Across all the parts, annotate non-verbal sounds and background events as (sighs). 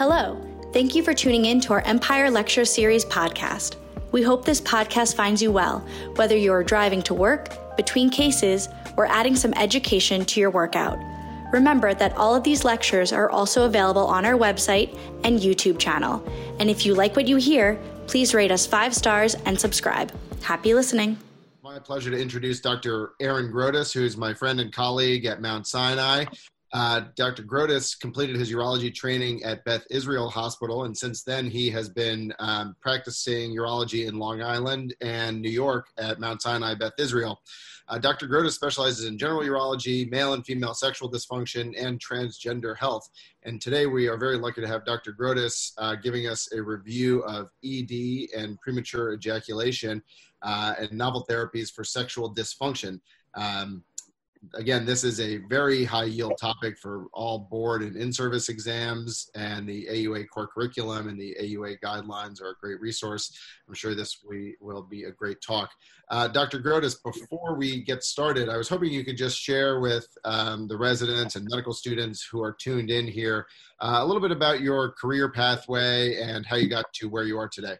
Hello. Thank you for tuning in to our Empire Lecture Series podcast. We hope this podcast finds you well, whether you're driving to work, between cases, or adding some education to your workout. Remember that all of these lectures are also available on our website and YouTube channel. And if you like what you hear, please rate us five stars and subscribe. Happy listening. My pleasure to introduce Dr. Aaron Grotas, who is my friend and colleague at Mount Sinai. Uh, Dr. Grotas completed his urology training at Beth Israel Hospital, and since then he has been um, practicing urology in Long Island and New York at Mount Sinai Beth Israel. Uh, Dr. Grotas specializes in general urology, male and female sexual dysfunction, and transgender health. And today we are very lucky to have Dr. Grotas uh, giving us a review of ED and premature ejaculation uh, and novel therapies for sexual dysfunction. Um, again, this is a very high yield topic for all board and in-service exams and the AUA core curriculum and the AUA guidelines are a great resource. I'm sure this will be a great talk. Uh, Dr. Grotas, before we get started, I was hoping you could just share with um, the residents and medical students who are tuned in here uh, a little bit about your career pathway and how you got to where you are today.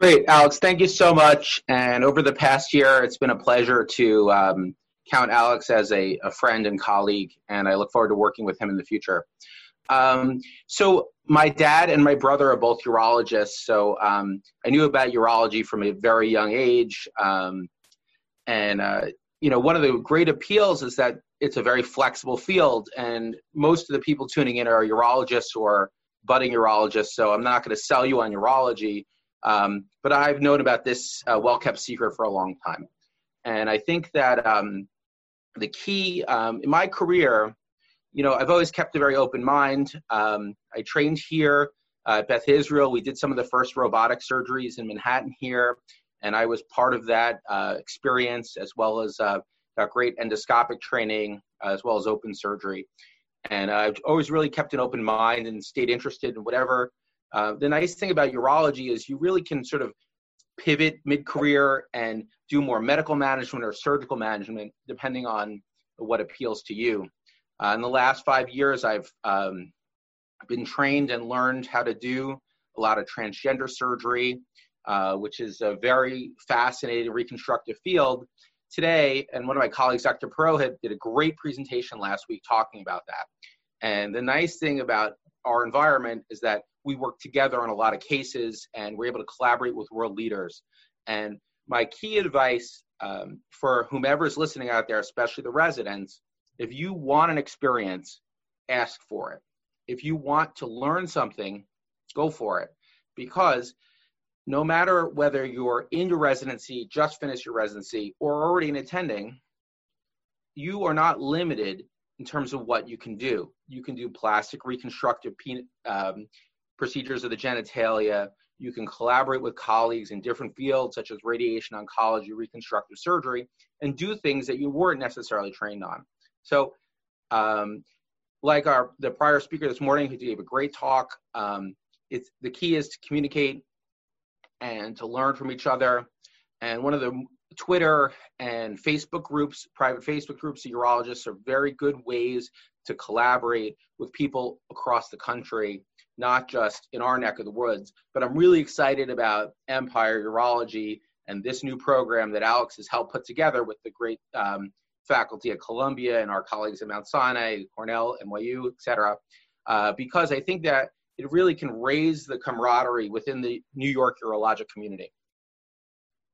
Great, Alex. Thank you so much. And over the past year, it's been a pleasure to um, count Alex as a, a friend and colleague, and I look forward to working with him in the future. Um, so my dad and my brother are both urologists, so um, I knew about urology from a very young age. Um, and uh, you know, one of the great appeals is that it's a very flexible field, and most of the people tuning in are urologists or budding urologists. So I'm not going to sell you on urology, um, but I've known about this uh, well-kept secret for a long time, and I think that um, the key um, in my career, you know, I've always kept a very open mind. Um, I trained here uh, at Beth Israel. We did some of the first robotic surgeries in Manhattan here, and I was part of that uh, experience as well as uh, got great endoscopic training as well as open surgery. And I've always really kept an open mind and stayed interested in whatever. Uh, the nice thing about urology is you really can sort of pivot mid-career and do more medical management or surgical management, depending on what appeals to you. Uh, in the last five years, I've um, been trained and learned how to do a lot of transgender surgery, uh, which is a very fascinating reconstructive field. Today, and one of my colleagues, Dr. Purohit, did a great presentation last week talking about that. And the nice thing about our environment is that we work together on a lot of cases and we're able to collaborate with world leaders. And my key advice um, for whomever is listening out there, especially the residents, if you want an experience, ask for it. If you want to learn something, go for it. Because no matter whether you're in your residency, just finished your residency, or already in attending, you are not limited in terms of what you can do. You can do plastic reconstructive um, procedures of the genitalia. You can collaborate with colleagues in different fields such as radiation oncology, reconstructive surgery, and do things that you weren't necessarily trained on. So, um, like our the prior speaker this morning who gave a great talk, um, it's the key is to communicate and to learn from each other. And one of the Twitter and Facebook groups, private Facebook groups of urologists are very good ways to collaborate with people across the country not just in our neck of the woods. But I'm really excited about Empire Urology and this new program that Alex has helped put together with the great um, faculty at Columbia and our colleagues at Mount Sinai, Cornell, NYU, et cetera, uh, because I think that it really can raise the camaraderie within the New York urologic community.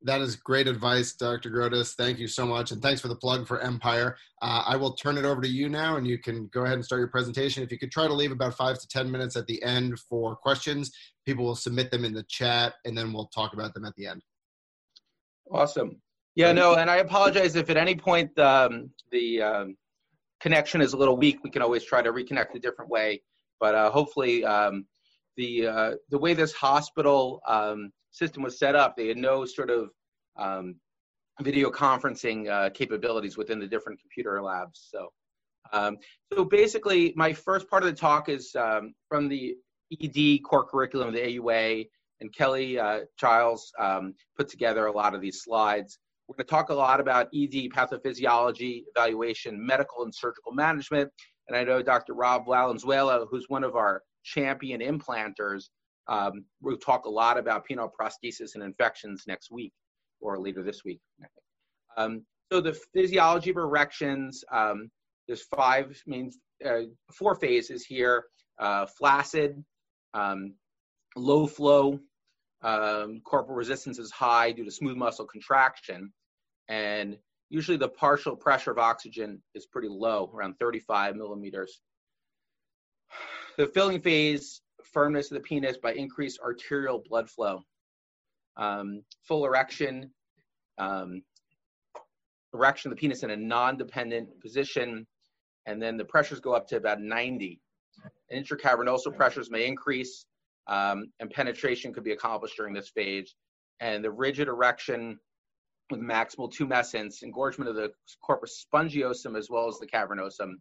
That is great advice, Dr. Grotas. Thank you so much. And thanks for the plug for Empire. Uh, I will turn it over to you now, and you can go ahead and start your presentation. If you could try to leave about five to 10 minutes at the end for questions, people will submit them in the chat, and then we'll talk about them at the end. Awesome. Yeah, no, and I apologize if at any point um, the um, connection is a little weak. We can always try to reconnect a different way. But uh, hopefully, um, the uh, the way this hospital um, system was set up, they had no sort of um, video conferencing uh, capabilities within the different computer labs. So, um, so basically, my first part of the talk is um, from the ED core curriculum of the AUA, and Kelly uh, Childs um, put together a lot of these slides. We're going to talk a lot about ED pathophysiology, evaluation, medical and surgical management. And I know Dr. Rob Valenzuela, who's one of our champion implanters. Um, we'll talk a lot about penile prosthesis and infections next week or later this week. Um, so the physiology of erections, um, there's five main, uh, four phases here, uh, flaccid, um, low flow, um, corporal resistance is high due to smooth muscle contraction, and usually the partial pressure of oxygen is pretty low, around 35 millimeters. The filling phase, firmness of the penis by increased arterial blood flow. Um, full erection, um, erection of the penis in a non-dependent position, and then the pressures go up to about 90. And intracavernosal pressures may increase, um, and penetration could be accomplished during this phase. And the rigid erection with maximal tumescence, engorgement of the corpus spongiosum as well as the cavernosum,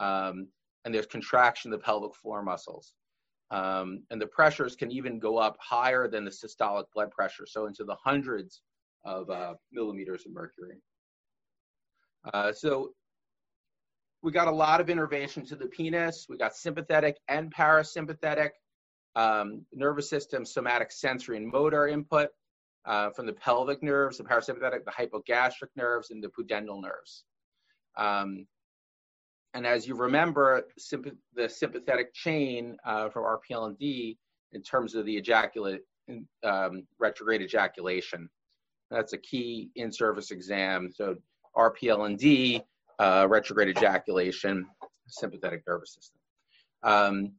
um, and there's contraction of the pelvic floor muscles. Um, and the pressures can even go up higher than the systolic blood pressure, so into the hundreds of uh, millimeters of mercury. Uh, so we got a lot of innervation to the penis. We got sympathetic and parasympathetic um, nervous system, somatic, sensory, and motor input uh, from the pelvic nerves, the parasympathetic, the hypogastric nerves, and the pudendal nerves. Um, and as you remember, the sympathetic chain uh, from RPLND in terms of the ejaculate, um, retrograde ejaculation. That's a key in-service exam. So RPLND, uh, retrograde ejaculation, sympathetic nervous system. Um,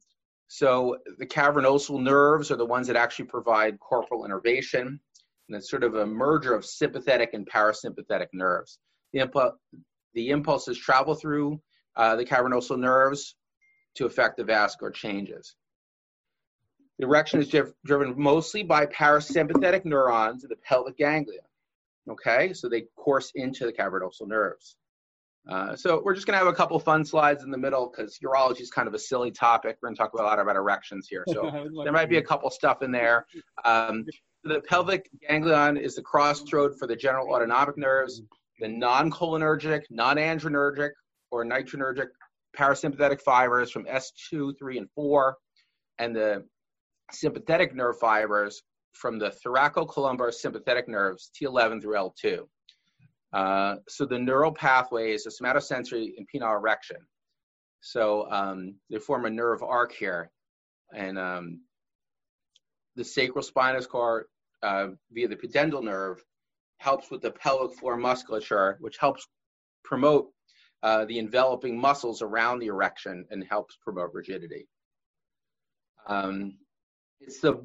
so the cavernosal nerves are the ones that actually provide corporal innervation. And it's sort of a merger of sympathetic and parasympathetic nerves. The, impu- the impulses travel through uh, the cavernosal nerves to affect the vascular changes. The erection is driven mostly by parasympathetic neurons in the pelvic ganglia. Okay, so they course into the cavernosal nerves. Uh, so we're just going to have a couple fun slides in the middle because urology is kind of a silly topic. We're going to talk a lot about erections here. So (laughs) there might be a couple stuff in there. Um, the pelvic ganglion is the crossroad for the general autonomic nerves, the non-cholinergic, non-adrenergic, or nitronergic parasympathetic fibers from S2, 3, and 4, and the sympathetic nerve fibers from the thoracocolumbar sympathetic nerves, T11 through L2. Uh, so the neural pathways, the somatosensory and penile erection. So um, they form a nerve arc here. And um, the sacral spinous cord uh, via the pudendal nerve helps with the pelvic floor musculature, which helps promote uh, the enveloping muscles around the erection and helps promote rigidity. Um, it's the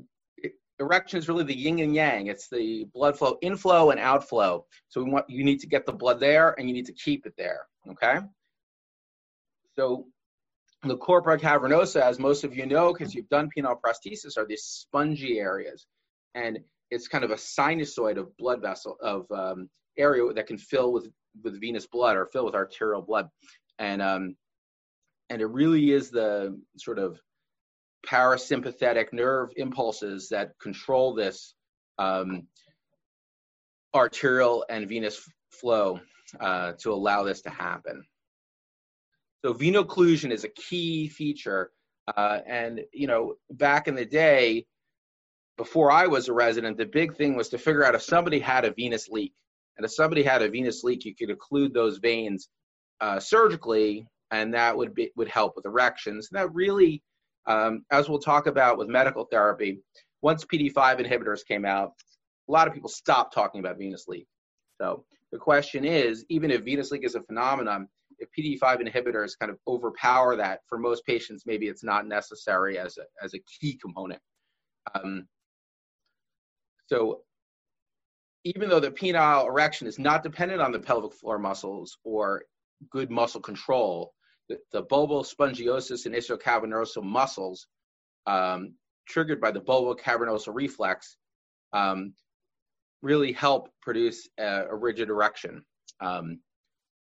erection is really the yin and yang. It's the blood flow inflow and outflow. So we want you need to get the blood there and you need to keep it there. Okay. So the corpora cavernosa, as most of you know, because you've done penile prosthesis, are these spongy areas, and it's kind of a sinusoid of blood vessel of um, area that can fill with with venous blood or fill with arterial blood, and um, and it really is the sort of parasympathetic nerve impulses that control this um, arterial and venous flow uh, to allow this to happen. So venocclusion is a key feature. Uh, and, you know, back in the day, before I was a resident, the big thing was to figure out if somebody had a venous leak. And if somebody had a venous leak, you could occlude those veins uh, surgically, and that would be would help with erections. And that really um, as we'll talk about with medical therapy, once PD5 inhibitors came out, a lot of people stopped talking about venous leak. So the question is, even if venous leak is a phenomenon, if PD5 inhibitors kind of overpower that, for most patients, maybe it's not necessary as a, as a key component. Um, so even though the penile erection is not dependent on the pelvic floor muscles or good muscle control, the, the bulbospongiosus and ischial muscles um, triggered by the bulbocavernosal reflex um, really help produce a, a rigid erection, um,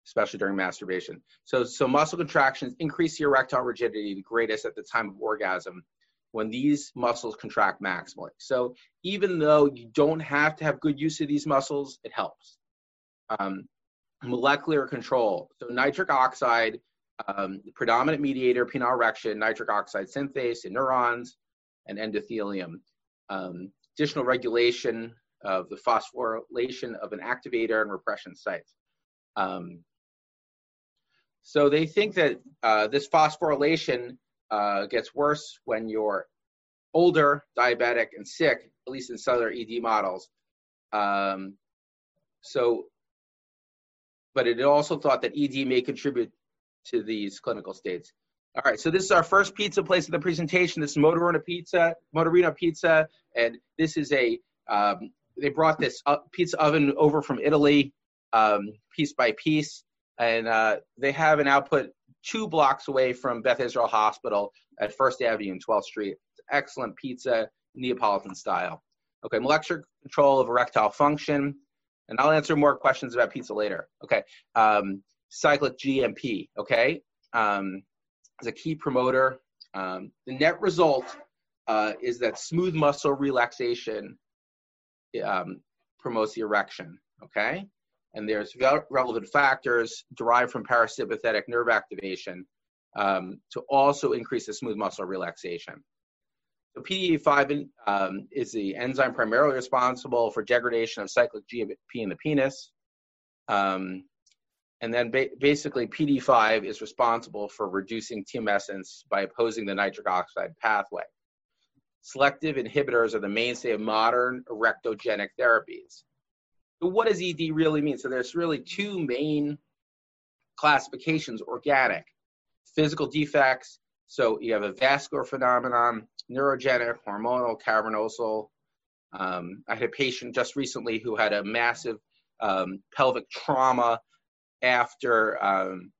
especially during masturbation. So, so muscle contractions increase the erectile rigidity the greatest at the time of orgasm when these muscles contract maximally. So even though you don't have to have good use of these muscles, it helps. Um, molecular control. So nitric oxide um, predominant mediator, penile erection, nitric oxide synthase in neurons, and endothelium. Um, additional regulation of the phosphorylation of an activator and repression sites. Um, so they think that uh, this phosphorylation uh, gets worse when you're older, diabetic, and sick, at least in cellular ED models. Um, so, but it also thought that ED may contribute to these clinical states. All right, so this is our first pizza place of the presentation. This is Motorino Pizza, Motorino Pizza, and this is a um, they brought this pizza oven over from Italy, um, piece by piece, and uh, they have an output two blocks away from Beth Israel Hospital at First Avenue and 12th Street. excellent pizza, Neapolitan style. Okay, molecular control of erectile function, and I'll answer more questions about pizza later. Okay, um, cyclic GMP. Okay, um, is a key promoter. Um, the net result uh, is that smooth muscle relaxation um, promotes the erection. Okay, and there's relevant factors derived from parasympathetic nerve activation um, to also increase the smooth muscle relaxation. So PDE5 um, is the enzyme primarily responsible for degradation of cyclic GMP in the penis. Um, and then ba- basically PD5 is responsible for reducing tumescence by opposing the nitric oxide pathway. Selective inhibitors are the mainstay of modern erectogenic therapies. What does ED really mean? So there's really two main classifications, organic, physical defects. So you have a vascular phenomenon, neurogenic, hormonal, cavernosal. Um, I had a patient just recently who had a massive um, pelvic trauma after um,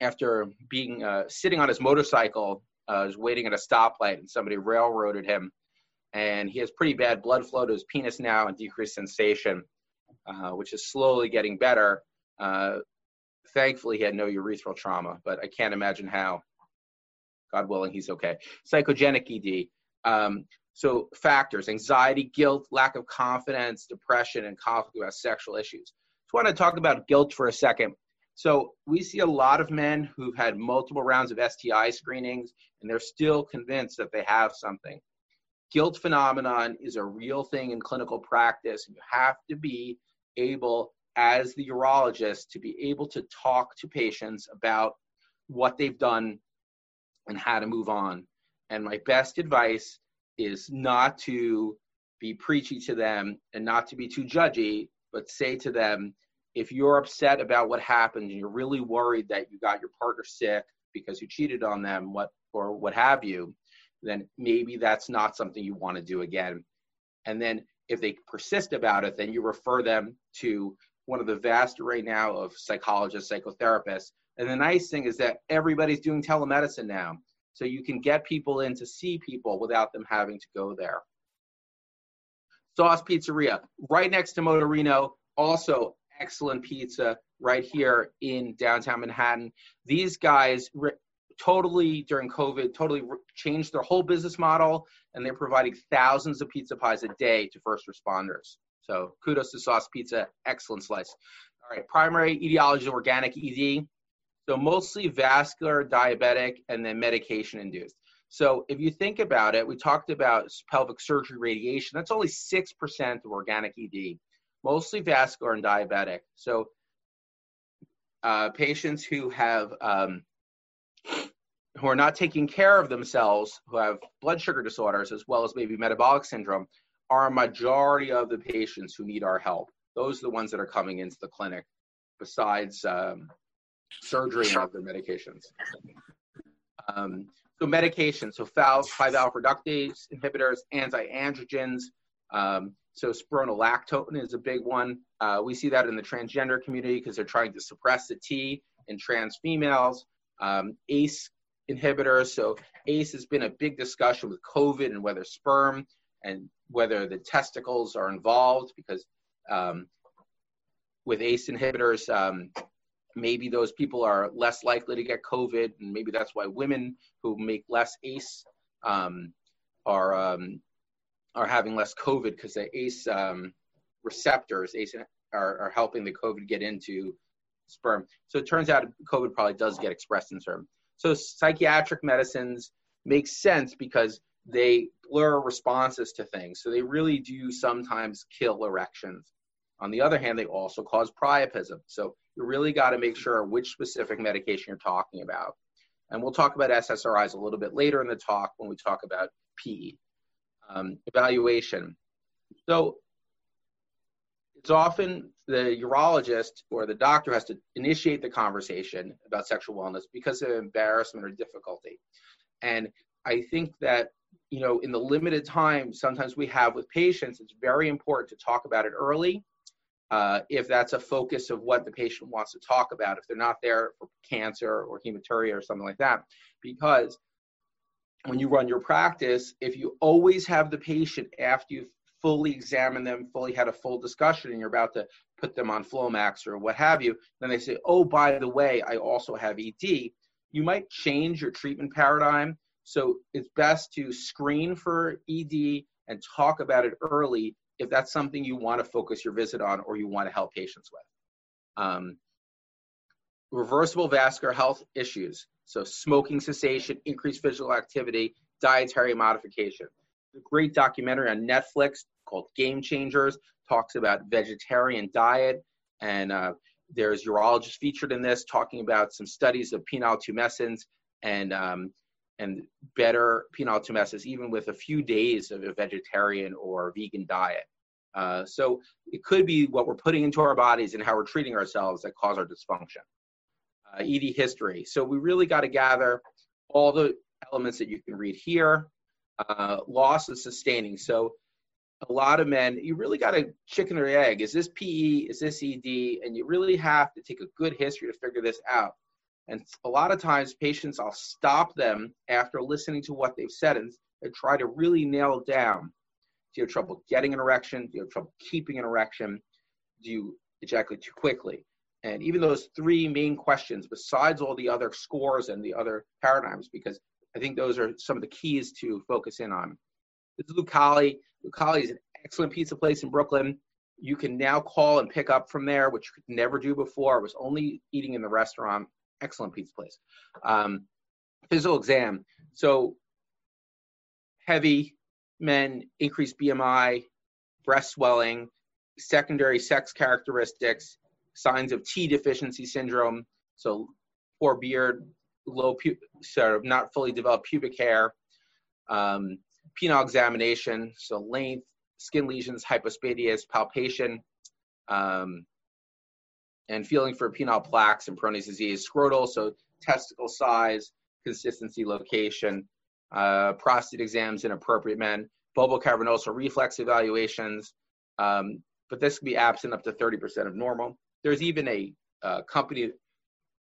after being uh, sitting on his motorcycle, uh, was waiting at a stoplight, and somebody railroaded him, and he has pretty bad blood flow to his penis now and decreased sensation, uh, which is slowly getting better. Uh, thankfully, he had no urethral trauma, but I can't imagine how. God willing, he's okay. Psychogenic ED. Um, so factors: anxiety, guilt, lack of confidence, depression, and conflict about sexual issues just want to talk about guilt for a second. So we see a lot of men who've had multiple rounds of STI screenings and they're still convinced that they have something. Guilt phenomenon is a real thing in clinical practice. You have to be able, as the urologist, to be able to talk to patients about what they've done and how to move on. And my best advice is not to be preachy to them and not to be too judgy, but say to them, if you're upset about what happened and you're really worried that you got your partner sick because you cheated on them, what or what have you, then maybe that's not something you want to do again. And then if they persist about it, then you refer them to one of the vast array now of psychologists, psychotherapists. And the nice thing is that everybody's doing telemedicine now. So you can get people in to see people without them having to go there. Sauce Pizzeria, right next to Motorino. Also, excellent pizza right here in downtown Manhattan. These guys totally during COVID totally changed their whole business model, and they're providing thousands of pizza pies a day to first responders. So kudos to Sauce Pizza, excellent slice. All right, primary etiology is organic ED. So mostly vascular, diabetic, and then medication induced. So if you think about it, we talked about pelvic surgery radiation. That's only 6% of organic ED, mostly vascular and diabetic. So uh, patients who have um, who are not taking care of themselves, who have blood sugar disorders as well as maybe metabolic syndrome, are a majority of the patients who need our help. Those are the ones that are coming into the clinic, besides um, surgery and other medications. Um, so medication, so 5-alpha reductase inhibitors, anti-androgens. Um, so spironolactone is a big one. Uh, we see that in the transgender community because they're trying to suppress the T in trans females. Um, ACE inhibitors. So ACE has been a big discussion with COVID and whether sperm and whether the testicles are involved because um, with ACE inhibitors, um, maybe those people are less likely to get COVID, and maybe that's why women who make less ACE um, are um, are having less COVID because the ACE um, receptors ACE are, are helping the COVID get into sperm. So it turns out COVID probably does get expressed in sperm. So psychiatric medicines make sense because they blur responses to things. So they really do sometimes kill erections. On the other hand, they also cause priapism. So you really got to make sure which specific medication you're talking about. And we'll talk about SSRIs a little bit later in the talk when we talk about PE. Um, evaluation. So it's often the urologist or the doctor has to initiate the conversation about sexual wellness because of embarrassment or difficulty. And I think that you know in the limited time sometimes we have with patients, it's very important to talk about it early. Uh, if that's a focus of what the patient wants to talk about, if they're not there for cancer or hematuria or something like that, because when you run your practice, if you always have the patient after you've fully examined them, fully had a full discussion, and you're about to put them on Flomax or what have you, then they say, oh, by the way, I also have ED. You might change your treatment paradigm. So it's best to screen for ED and talk about it early if that's something you want to focus your visit on or you want to help patients with. Um, reversible vascular health issues. So smoking cessation, increased physical activity, dietary modification. A great documentary on Netflix called Game Changers talks about vegetarian diet and uh, there's urologists featured in this talking about some studies of penile tumescence and um, and better penile even with a few days of a vegetarian or vegan diet. Uh, so it could be what we're putting into our bodies and how we're treating ourselves that cause our dysfunction. Uh, ED history. So we really got to gather all the elements that you can read here. Uh, loss of sustaining. So a lot of men, you really got to chicken or egg. Is this PE? Is this ED? And you really have to take a good history to figure this out. And a lot of times, patients, I'll stop them after listening to what they've said and, and try to really nail down. Do you have trouble getting an erection? Do you have trouble keeping an erection? Do you ejaculate too quickly? And even those three main questions, besides all the other scores and the other paradigms, because I think those are some of the keys to focus in on. This is Lucali. Lucali is an excellent pizza place in Brooklyn. You can now call and pick up from there, which you could never do before. I was only eating in the restaurant. Excellent pizza place. Um, physical exam. So heavy men, increased BMI, breast swelling, secondary sex characteristics, signs of T deficiency syndrome. So poor beard, low, pu- sort of not fully developed pubic hair. Um, penile examination, so length, skin lesions, hypospadias, palpation, um, and feeling for penile plaques and Peyronie's disease, scrotal, so testicle size, consistency, location, uh, prostate exams in appropriate men, bulbocavernosa reflex evaluations, um, but this can be absent up to 30% of normal. There's even a uh, company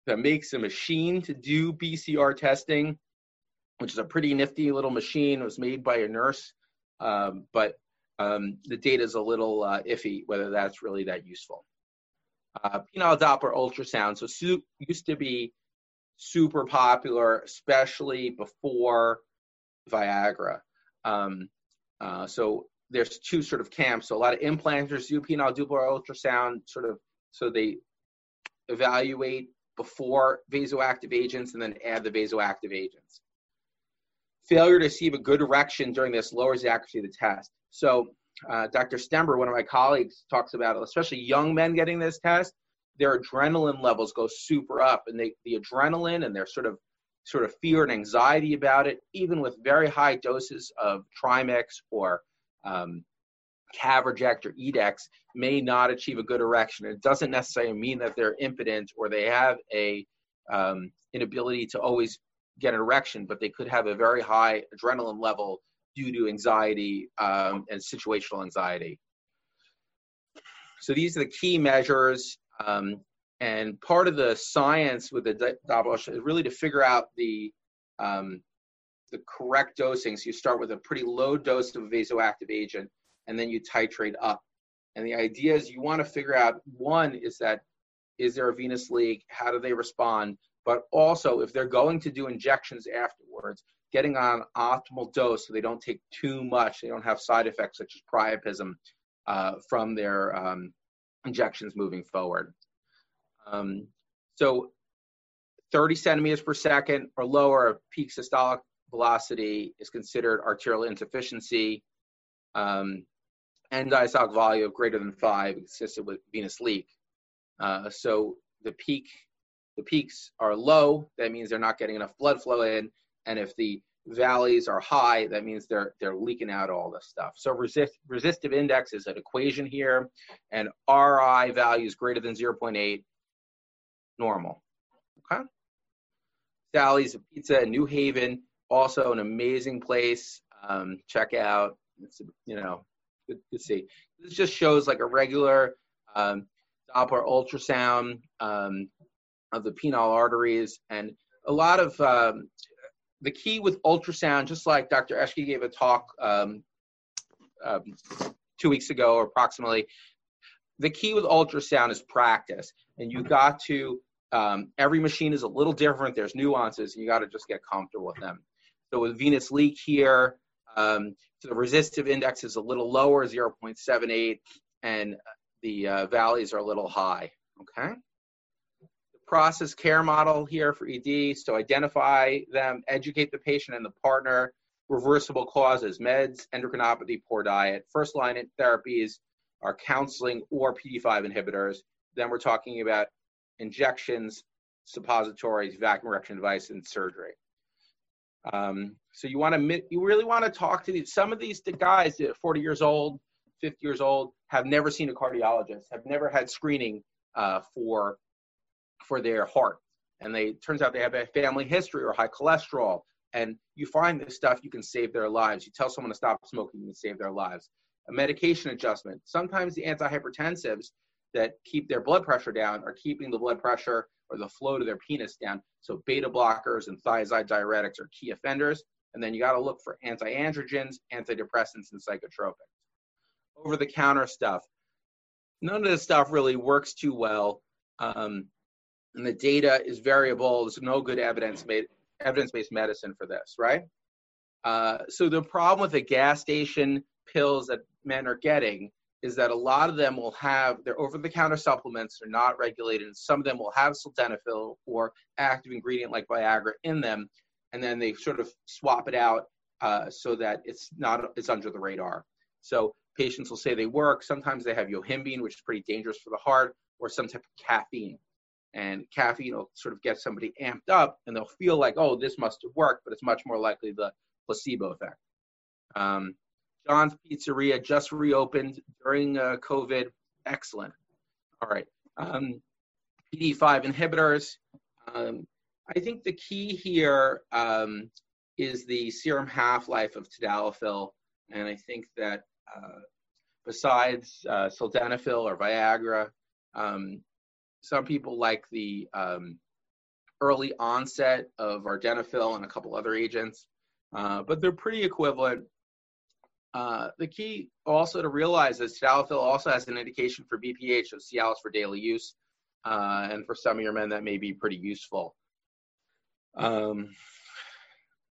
that makes a machine to do BCR testing which is a pretty nifty little machine. It was made by a nurse, um, but um, the data is a little uh, iffy whether that's really that useful. Uh, penile Doppler ultrasound. So su- used to be super popular, especially before Viagra. Um, uh, so there's two sort of camps. So a lot of implanters do penile Doppler ultrasound, sort of, so they evaluate before vasoactive agents and then add the vasoactive agents failure to achieve a good erection during this lowers the accuracy of the test. So uh, Dr. Stember, one of my colleagues, talks about especially young men getting this test. Their adrenaline levels go super up, and they, the adrenaline and their sort of sort of fear and anxiety about it, even with very high doses of Trimix or um, Caverject or Edex, may not achieve a good erection. It doesn't necessarily mean that they're impotent or they have a um, inability to always get an erection, but they could have a very high adrenaline level due to anxiety um, and situational anxiety. So these are the key measures. Um, and part of the science with the Doppler is really to figure out the um, the correct dosing. So you start with a pretty low dose of a vasoactive agent, and then you titrate up. And the idea is you want to figure out one is that is there a venous leak? How do they respond? But also if they're going to do injections afterwards, getting on optimal dose so they don't take too much, they don't have side effects such as priapism uh, from their um, injections moving forward. Um, so 30 centimeters per second or lower of peak systolic velocity is considered arterial insufficiency. Um, and diastolic volume greater than five consistent with venous leak. Uh, so the peak, the peaks are low. That means they're not getting enough blood flow in, and if the valleys are high, that means they're they're leaking out all this stuff. So resist, resistive index is an equation here, and RI value is greater than 0.8, normal. Okay. Sally's Pizza in New Haven, also an amazing place. Um, check out. It's you know good to see. This just shows like a regular um, Doppler ultrasound um, of the penile arteries, and a lot of um, the key with ultrasound, just like Dr. Eschke gave a talk um, um, two weeks ago, approximately. The key with ultrasound is practice, and you got to. Um, every machine is a little different. There's nuances, and you got to just get comfortable with them. So with venous leak here, um, so the resistive index is a little lower, 0.78, and the uh, valleys are a little high. Okay. Process care model here for ED. So identify them, educate the patient and the partner. Reversible causes: meds, endocrinopathy, poor diet. First line therapies are counseling or PD5 inhibitors. Then we're talking about injections, suppositories, vacuum erection device, and surgery. Um, so you want to you really want to talk to these, some of these guys that are 40 years old, 50 years old, have never seen a cardiologist, have never had screening uh, for for their heart, and they turns out they have a family history or high cholesterol, and you find this stuff you can save their lives. You tell someone to stop smoking, you can save their lives. A medication adjustment. Sometimes the antihypertensives that keep their blood pressure down are keeping the blood pressure or the flow to their penis down. So beta blockers and thiazide diuretics are key offenders. And then you got to look for anti-androgens, antidepressants, and psychotropics. Over-the-counter stuff. None of this stuff really works too well. Um, and the data is variable. There's no good evidence made evidence-based medicine for this, right? Uh, so the problem with the gas station pills that men are getting is that a lot of them will have their over-the-counter supplements are not regulated, and some of them will have sildenafil or active ingredient like Viagra in them, and then they sort of swap it out uh, so that it's not it's under the radar. So patients will say they work. Sometimes they have yohimbine, which is pretty dangerous for the heart, or some type of caffeine. And caffeine will sort of get somebody amped up, and they'll feel like, oh, this must have worked, but it's much more likely the placebo effect. Um, John's Pizzeria just reopened during uh, COVID. Excellent. All right. Um, PD5 inhibitors. Um, I think the key here um, is the serum half life of tadalafil. And I think that uh, besides uh, sildenafil or Viagra, um, some people like the um, early onset of vardenafil and a couple other agents, uh, but they're pretty equivalent. Uh, the key also to realize is tadalafil also has an indication for BPH of Cialis for daily use, uh, and for some of your men that may be pretty useful. Um,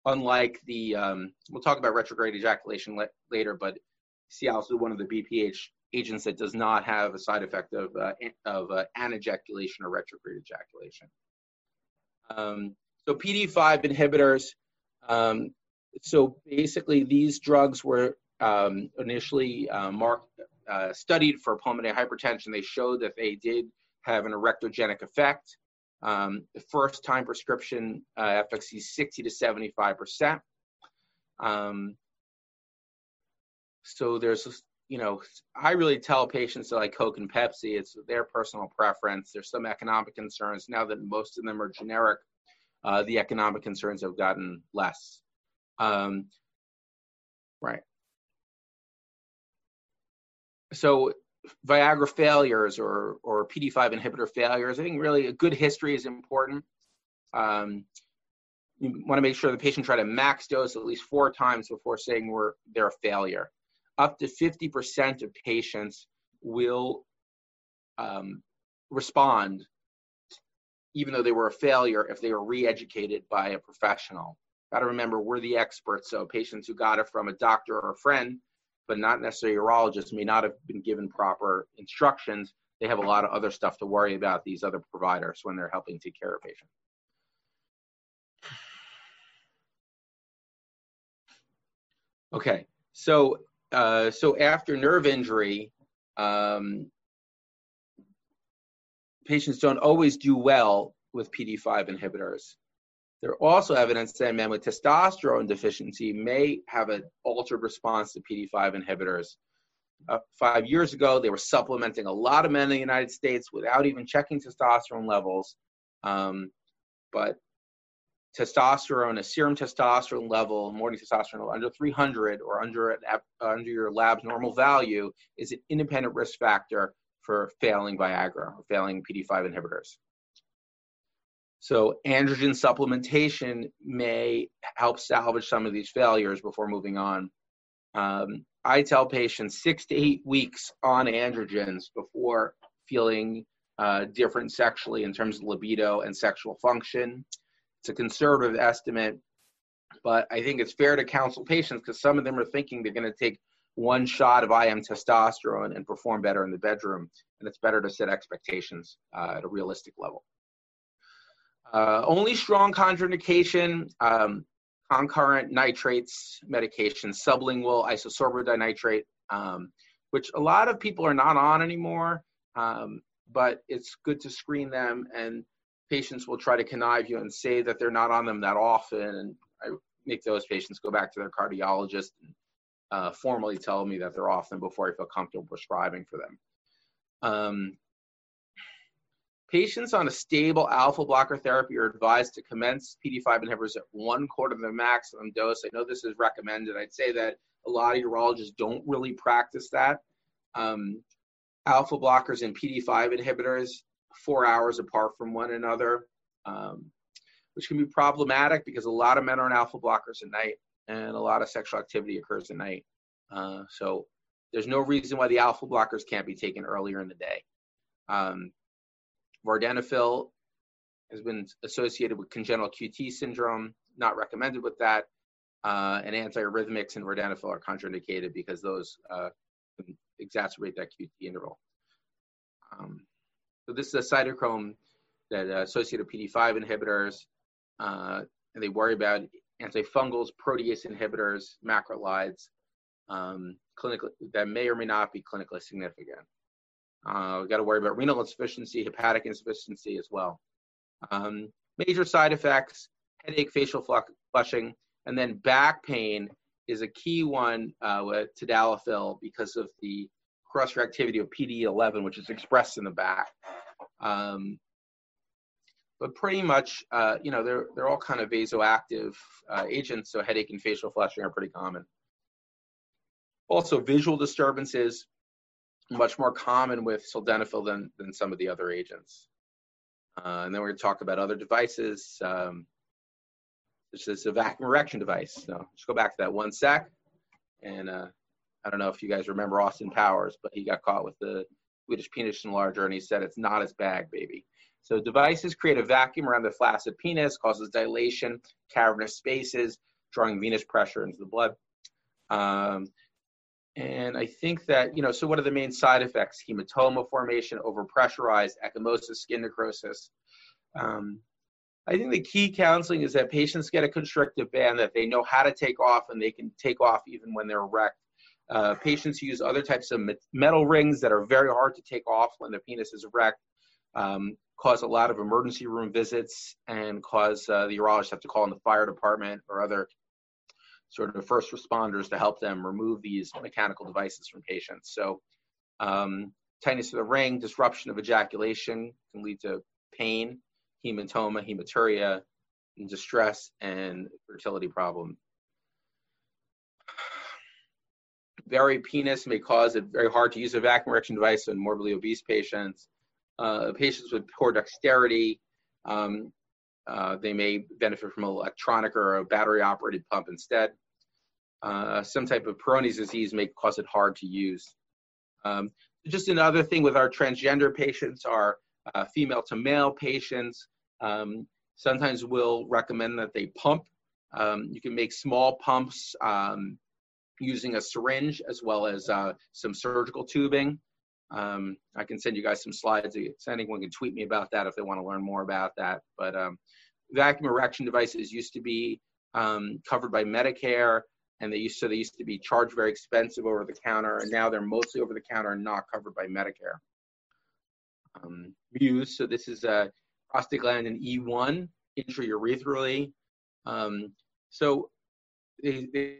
unlike the, um, we'll talk about retrograde ejaculation le- later, but Cialis is one of the BPH agents that does not have a side effect of uh, of uh, anejaculation or retrograde ejaculation. Um, so PD5 inhibitors. Um, so basically, these drugs were um, initially uh, marked, uh, studied for pulmonary hypertension, they showed that they did have an erectogenic effect. Um, the first time prescription uh, efficacy 60 to 75 percent. Um, so there's, you know, I really tell patients that like Coke and Pepsi, it's their personal preference. There's some economic concerns now that most of them are generic. Uh, the economic concerns have gotten less. Um, right so Viagra failures or or PD5 inhibitor failures, I think really a good history is important. Um, you want to make sure the patient try to max dose at least four times before saying we're they're a failure. Up to 50% of patients will um, respond, even though they were a failure, if they were re-educated by a professional. Got to remember, we're the experts. So patients who got it from a doctor or a friend but not necessarily a urologist, may not have been given proper instructions. they have a lot of other stuff to worry about these other providers when they're helping take care of patients. Okay, so uh, so after nerve injury, um, patients don't always do well with PD5 inhibitors. There also evidence that men with testosterone deficiency may have an altered response to PD5 inhibitors. Uh, five years ago, they were supplementing a lot of men in the United States without even checking testosterone levels. Um, but testosterone, a serum testosterone level, morning testosterone under 300 or under, under your lab's normal value is an independent risk factor for failing Viagra or failing PD5 inhibitors. So androgen supplementation may help salvage some of these failures before moving on. Um, I tell patients six to eight weeks on androgens before feeling uh, different sexually in terms of libido and sexual function. It's a conservative estimate, but I think it's fair to counsel patients because some of them are thinking they're going to take one shot of IM testosterone and perform better in the bedroom, and it's better to set expectations uh, at a realistic level. Uh, only strong contraindication, um, concurrent nitrates medication, sublingual isosorbide dinitrate, um, which a lot of people are not on anymore, um, but it's good to screen them and patients will try to connive you and say that they're not on them that often. And I make those patients go back to their cardiologist and uh, formally tell me that they're off them before I feel comfortable prescribing for them. Um, patients on a stable alpha blocker therapy are advised to commence PD5 inhibitors at one quarter of the maximum dose. I know this is recommended. I'd say that a lot of urologists don't really practice that. Um, alpha blockers and PD5 inhibitors four hours apart from one another, um, which can be problematic because a lot of men are on alpha blockers at night and a lot of sexual activity occurs at night. Uh, so there's no reason why the alpha blockers can't be taken earlier in the day. Um, vardenafil has been associated with congenital QT syndrome, not recommended with that. Uh, and antiarrhythmics and vardenafil are contraindicated because those uh, exacerbate that QT interval. Um, so this is a cytochrome that uh, associated PD5 inhibitors, uh, and they worry about antifungals, protease inhibitors, macrolides, um, clinically that may or may not be clinically significant. Uh, we've got to worry about renal insufficiency, hepatic insufficiency as well. Um, major side effects: headache, facial flushing, and then back pain is a key one uh, with tadalafil because of the cross-reactivity of PD11, which is expressed in the back. Um, but pretty much, uh, you know, they're they're all kind of vasoactive uh, agents, so headache and facial flushing are pretty common. Also, visual disturbances much more common with sildenafil than than some of the other agents. Uh, and then we're going to talk about other devices. Um, this is a vacuum erection device. So just go back to that one sec. And uh, I don't know if you guys remember Austin Powers, but he got caught with the Swedish penis enlarger, and he said it's not his bag, baby. So devices create a vacuum around the flaccid penis, causes dilation, cavernous spaces, drawing venous pressure into the blood. Um, and I think that, you know, so what are the main side effects? Hematoma formation, overpressurized, ecchymosis, skin necrosis. Um, I think the key counseling is that patients get a constrictive band that they know how to take off and they can take off even when they're erect. Uh, patients use other types of metal rings that are very hard to take off when the penis is erect, um, cause a lot of emergency room visits, and cause uh, the urologist have to call in the fire department or other sort of first responders to help them remove these mechanical devices from patients. So, um, tightness of the ring, disruption of ejaculation can lead to pain, hematoma, hematuria, and distress, and fertility problem. Very penis may cause it very hard to use a vacuum erection device in morbidly obese patients. Uh, patients with poor dexterity, um, uh, they may benefit from an electronic or a battery operated pump instead. Uh, some type of Peyronie's disease may cause it hard to use. Um, just another thing with our transgender patients, our uh, female to male patients, um, sometimes we'll recommend that they pump. Um, you can make small pumps um, using a syringe as well as uh, some surgical tubing. Um, I can send you guys some slides. Anyone can tweet me about that if they want to learn more about that. But um, vacuum erection devices used to be um, covered by Medicare, and they used to they used to be charged very expensive over the counter, and now they're mostly over the counter and not covered by Medicare. Um, Muse, so this is a prostaglandin E1 intraurethral. Um, so they, they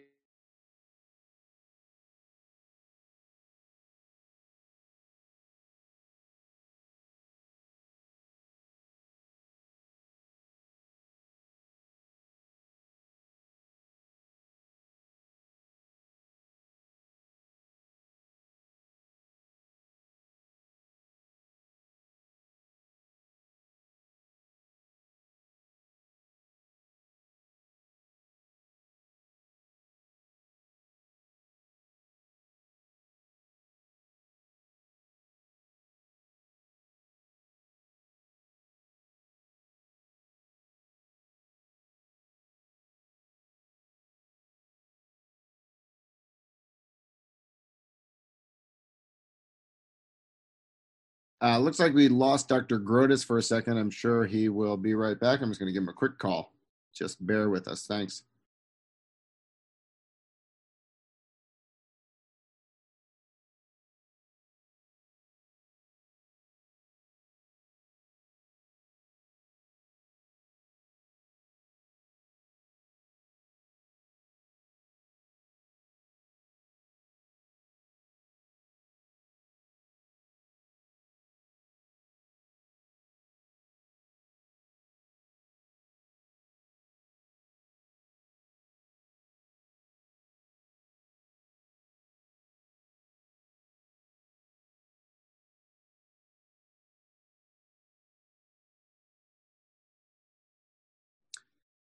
Uh, looks like we lost Dr. Grotas for a second. I'm sure he will be right back. I'm just going to give him a quick call. Just bear with us. Thanks.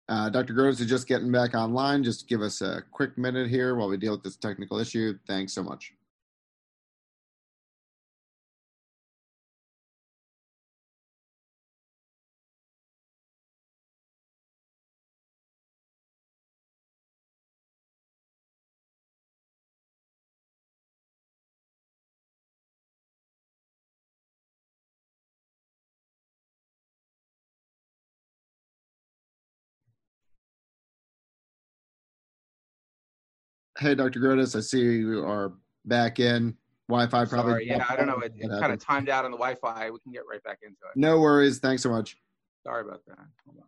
Uh, Dr. Grotas is just getting back online. Just give us a quick minute here while we deal with this technical issue. Thanks so much. Hey, Dr. Grotas, I see you are back in. Wi-Fi probably. Sorry, yeah, I don't know. It, it kind of timed out on the Wi-Fi. We can get right back into it. No worries. Thanks so much. Sorry about that. Hold on.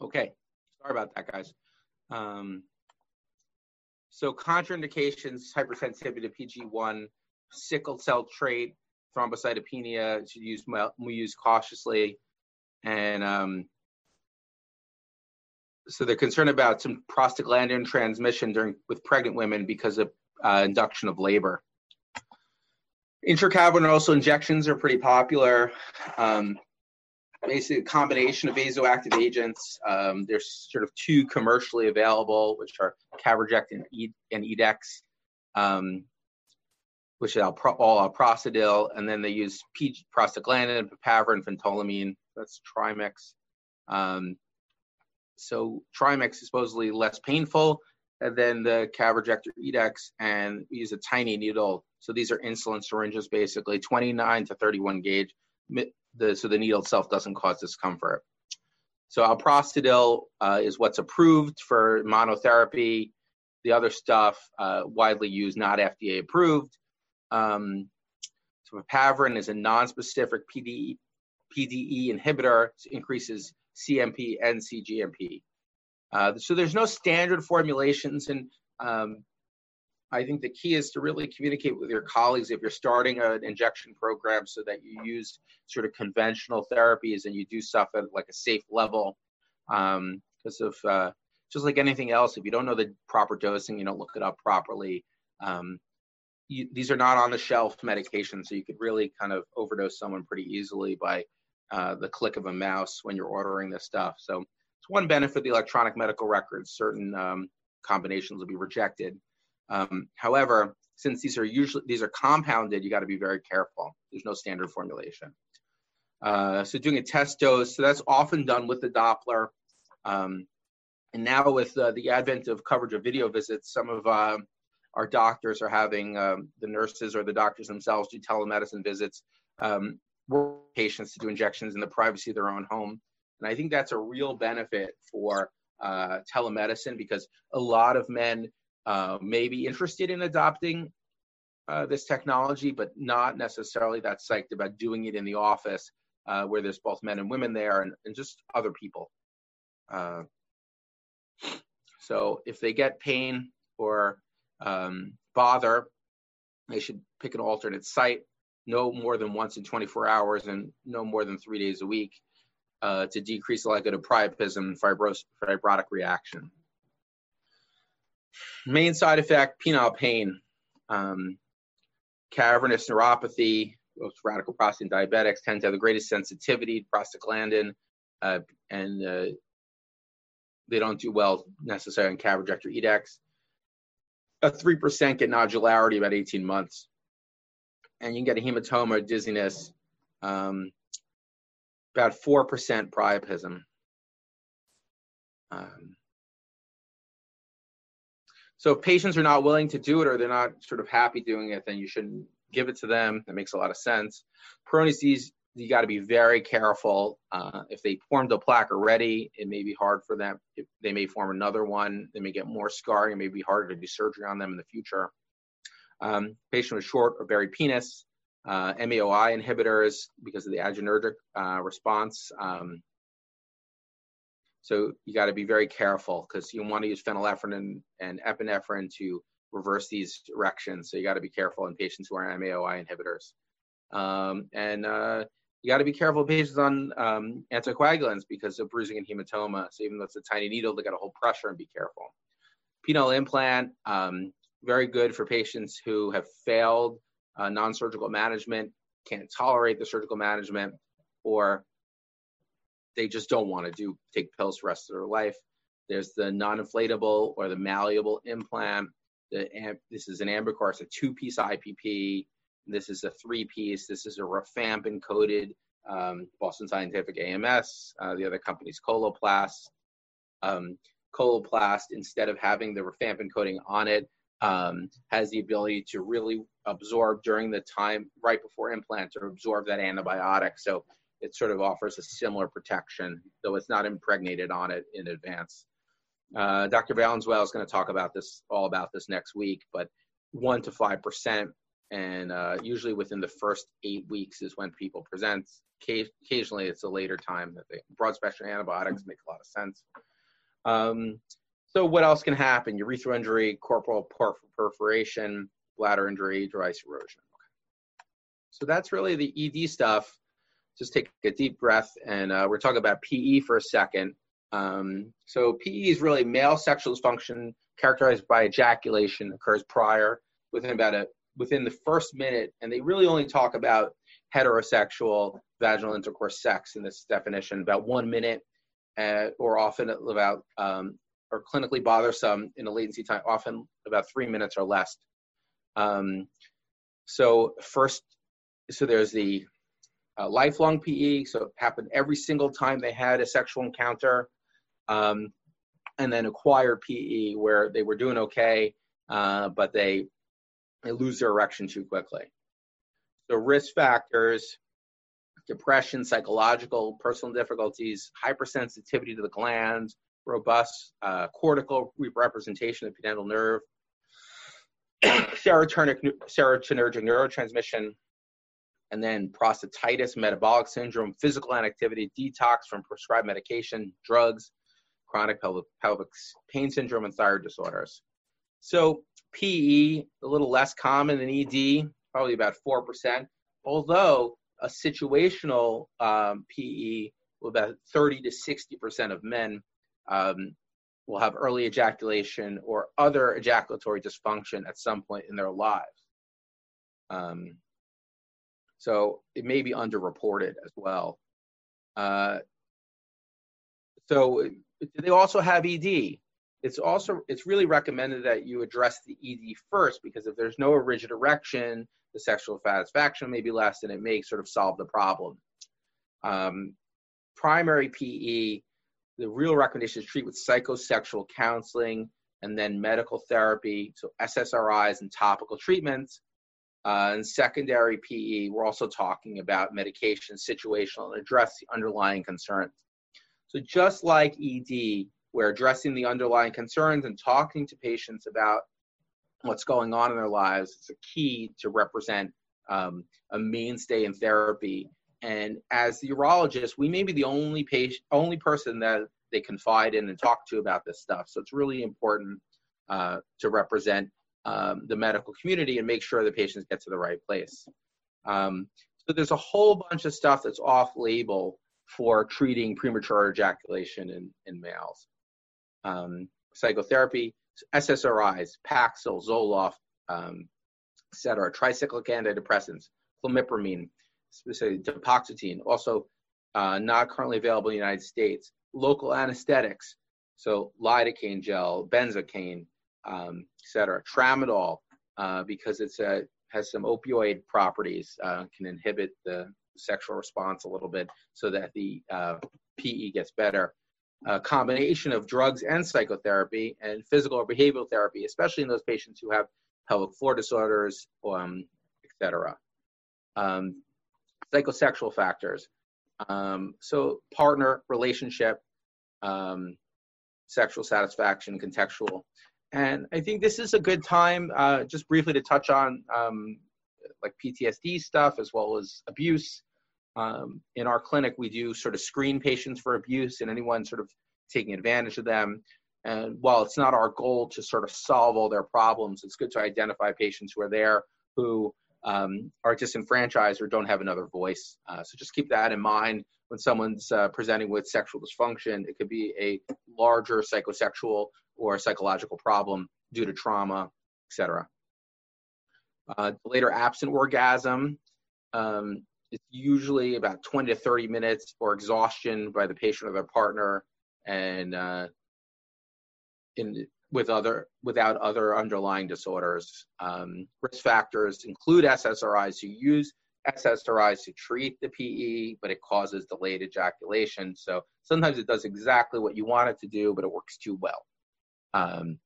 Okay, sorry about that, guys. Um, so contraindications, hypersensitivity to PG1, sickle cell trait, thrombocytopenia should use we use cautiously, and um, so they're concerned about some prostaglandin transmission during with pregnant women because of uh, induction of labor. Intracavernosal injections are pretty popular. Um, basically a combination of vasoactive agents. Um, there's sort of two commercially available, which are Caverject and, e- and Edex, um, which are all alprostadil, and then they use P- prostaglandin, papaverine, phentolamine. That's Trimix. Um, so Trimix is supposedly less painful, than the Caverject or Edex, and we use a tiny needle. So these are insulin syringes, basically 29 to 31 gauge the, so the needle itself doesn't cause discomfort. So alprostadil uh, is what's approved for monotherapy. The other stuff uh, widely used, not FDA approved. Um, so papaverine is a non-specific PDE, PDE inhibitor, increases cAMP and CGMP. Uh, so there's no standard formulations, and um, I think the key is to really communicate with your colleagues if you're starting an injection program so that you use sort of conventional therapies and you do stuff at like a safe level. Because um, of uh, just like anything else, if you don't know the proper dosing, you don't look it up properly. Um, you, these are not on the shelf medications, so you could really kind of overdose someone pretty easily by uh, the click of a mouse when you're ordering this stuff. So it's one benefit of the electronic medical records. Certain um, combinations will be rejected. Um, however, since these are usually these are compounded, you got to be very careful. There's no standard formulation. Uh, so doing a test dose, so that's often done with the Doppler. Um, and now with uh, the advent of coverage of video visits, some of uh, our doctors are having um, the nurses or the doctors themselves do telemedicine visits, um, patients to do injections in the privacy of their own home. And I think that's a real benefit for uh, telemedicine because a lot of men uh, may be interested in adopting uh, this technology, but not necessarily that psyched about doing it in the office uh, where there's both men and women there and, and just other people. Uh, so if they get pain or um, bother, they should pick an alternate site, no more than once in 24 hours and no more than three days a week uh, to decrease the likelihood of priapism and fibros- fibrotic reaction. Main side effect, penile pain, um, cavernous neuropathy, most radical prostate diabetics tend to have the greatest sensitivity to prostaglandin, uh, and uh, they don't do well necessarily on Caverject or Edex. A 3% get nodularity about 18 months. And you can get a hematoma, dizziness, um, about 4% priapism. Um, so if patients are not willing to do it or they're not sort of happy doing it, then you shouldn't give it to them. That makes a lot of sense. Peyronie's disease, you got to be very careful. Uh, if they formed a plaque already, it may be hard for them. If they may form another one. They may get more scarring. It may be harder to do surgery on them in the future. Um, patient with short or buried penis, uh, MAOI inhibitors because of the adrenergic uh, response. Um, so you got to be very careful because you want to use phenylephrine and, and epinephrine to reverse these erections. So you got to be careful in patients who are MAOI inhibitors. Um, and uh, you got to be careful patients on um, anticoagulants because of bruising and hematoma. So even though it's a tiny needle, they got to hold pressure and be careful. Penile implant, um, very good for patients who have failed uh, non-surgical management, can't tolerate the surgical management, or they just don't want to do take pills for the rest of their life. There's the non-inflatable or the malleable implant. The, this is an Ambicor, it's a two-piece IPP. This is a three-piece. This is a rifampin coated um, Boston Scientific AMS. Uh, the other company's Coloplast. Um, Coloplast, instead of having the rifampin coating on it, um, has the ability to really absorb during the time right before implant or absorb that antibiotic. So it sort of offers a similar protection, though it's not impregnated on it in advance. Uh, Dr. Valenzuela is going to talk about this, all about this next week, but one to five percent, and uh, usually within the first eight weeks is when people present. Occasionally, it's a later time that they broad spectrum antibiotics make a lot of sense. Um, so, what else can happen? Urethral injury, corporal perforation, bladder injury, device erosion. So that's really the ED stuff. Just take a deep breath, and uh, we're talking about PE for a second. Um, so PE is really male sexual dysfunction characterized by ejaculation occurs prior within about a within the first minute, and they really only talk about heterosexual vaginal intercourse sex in this definition about one minute, uh, or often about um, or clinically bothersome in a latency time, often about three minutes or less. Um, so first, so there's the uh, lifelong PE, so it happened every single time they had a sexual encounter um, and then acquired PE where they were doing okay, uh, but they, they lose their erection too quickly. So risk factors, depression, psychological, personal difficulties, hypersensitivity to the glans, robust uh, cortical representation of the pudendal nerve, (coughs) serotonergic, serotonergic neurotransmission, and then prostatitis, metabolic syndrome, physical inactivity, detox from prescribed medication, drugs, chronic pelvic, pelvic pain syndrome, and thyroid disorders. So PE, a little less common than ED, probably about 4%, although a situational um, PE, about 30 to 60% of men um, will have early ejaculation or other ejaculatory dysfunction at some point in their lives. Um, so it may be underreported as well. Uh, so they also have ED. It's also it's really recommended that you address the ED first because if there's no rigid erection, the sexual satisfaction may be less, and it may sort of solve the problem. Um, primary PE, the real recommendation is treat with psychosexual counseling and then medical therapy, so SSRIs and topical treatments. Uh, and secondary PE, we're also talking about medication, situational, and address the underlying concerns. So just like ED, we're addressing the underlying concerns and talking to patients about what's going on in their lives It's a key to represent um, a mainstay in therapy. And as the urologist, we may be the only patient, only person that they confide in and talk to about this stuff. So it's really important uh, to represent um, the medical community and make sure the patients get to the right place. Um, so there's a whole bunch of stuff that's off label for treating premature ejaculation in, in males. Um, psychotherapy, SSRIs, Paxil, Zoloft, um, etc., tricyclic antidepressants, clomipramine, specifically duloxetine, also uh, not currently available in the United States. Local anesthetics, so lidocaine gel, benzocaine, um, etc. Tramadol, uh, because it's a has some opioid properties, uh, can inhibit the sexual response a little bit so that the uh, PE gets better. A combination of drugs and psychotherapy and physical or behavioral therapy, especially in those patients who have pelvic floor disorders, um, etc. Um, psychosexual factors. Um, so partner, relationship, um, sexual satisfaction, contextual. And I think this is a good time, uh, just briefly to touch on um, like PTSD stuff as well as abuse. Um, in our clinic, we do sort of screen patients for abuse and anyone sort of taking advantage of them. And while it's not our goal to sort of solve all their problems, it's good to identify patients who are there who um, are disenfranchised or don't have another voice. Uh, so just keep that in mind when someone's uh, presenting with sexual dysfunction. It could be a larger psychosexual or psychological problem due to trauma, etc. Uh, later absent orgasm, um, it's usually about 20 to 30 minutes or exhaustion by the patient or their partner and uh, in, with other without other underlying disorders. Um, risk factors include SSRIs. You use SSRIs to treat the PE, but it causes delayed ejaculation. So sometimes it does exactly what you want it to do, but it works too well. Um,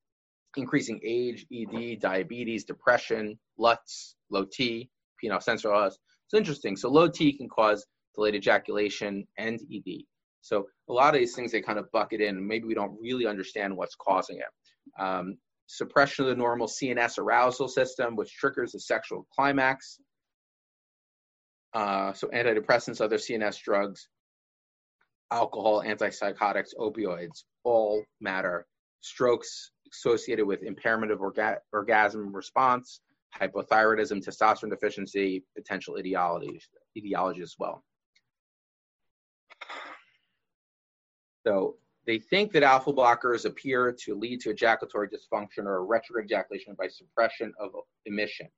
increasing age, ED, diabetes, depression, LUTs, low T, penile sensor loss. It's interesting. So low T can cause delayed ejaculation and ED. So a lot of these things they kind of bucket in. Maybe we don't really understand what's causing it. Um, suppression of the normal CNS arousal system, which triggers the sexual climax. Uh, so antidepressants, other CNS drugs, alcohol, antipsychotics, opioids, all matter. Strokes associated with impairment of orga- orgasm response, hypothyroidism, testosterone deficiency, potential etiology, etiology as well. So they think that alpha blockers appear to lead to ejaculatory dysfunction or retrograde ejaculation by suppression of emission.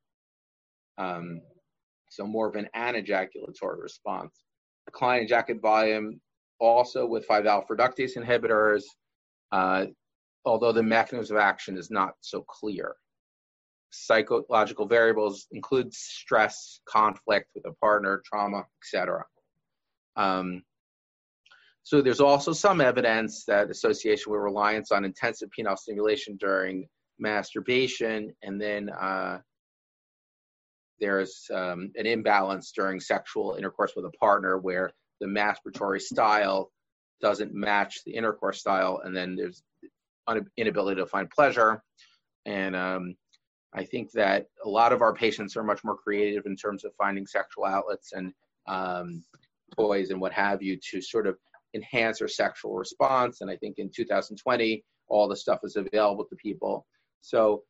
Um, so more of an anejaculatory response. Decline ejaculate volume also with 5-alpha reductase inhibitors, uh, although the mechanism of action is not so clear. Psychological variables include stress, conflict with a partner, trauma, etc. Um, so there's also some evidence that association with reliance on intensive penile stimulation during masturbation, and then uh, there's um, an imbalance during sexual intercourse with a partner where the masturbatory style doesn't match the intercourse style, and then there's inability to find pleasure. And um, I think that a lot of our patients are much more creative in terms of finding sexual outlets and um, toys and what have you to sort of enhance their sexual response. And I think in 2020, all the stuff is available to people. So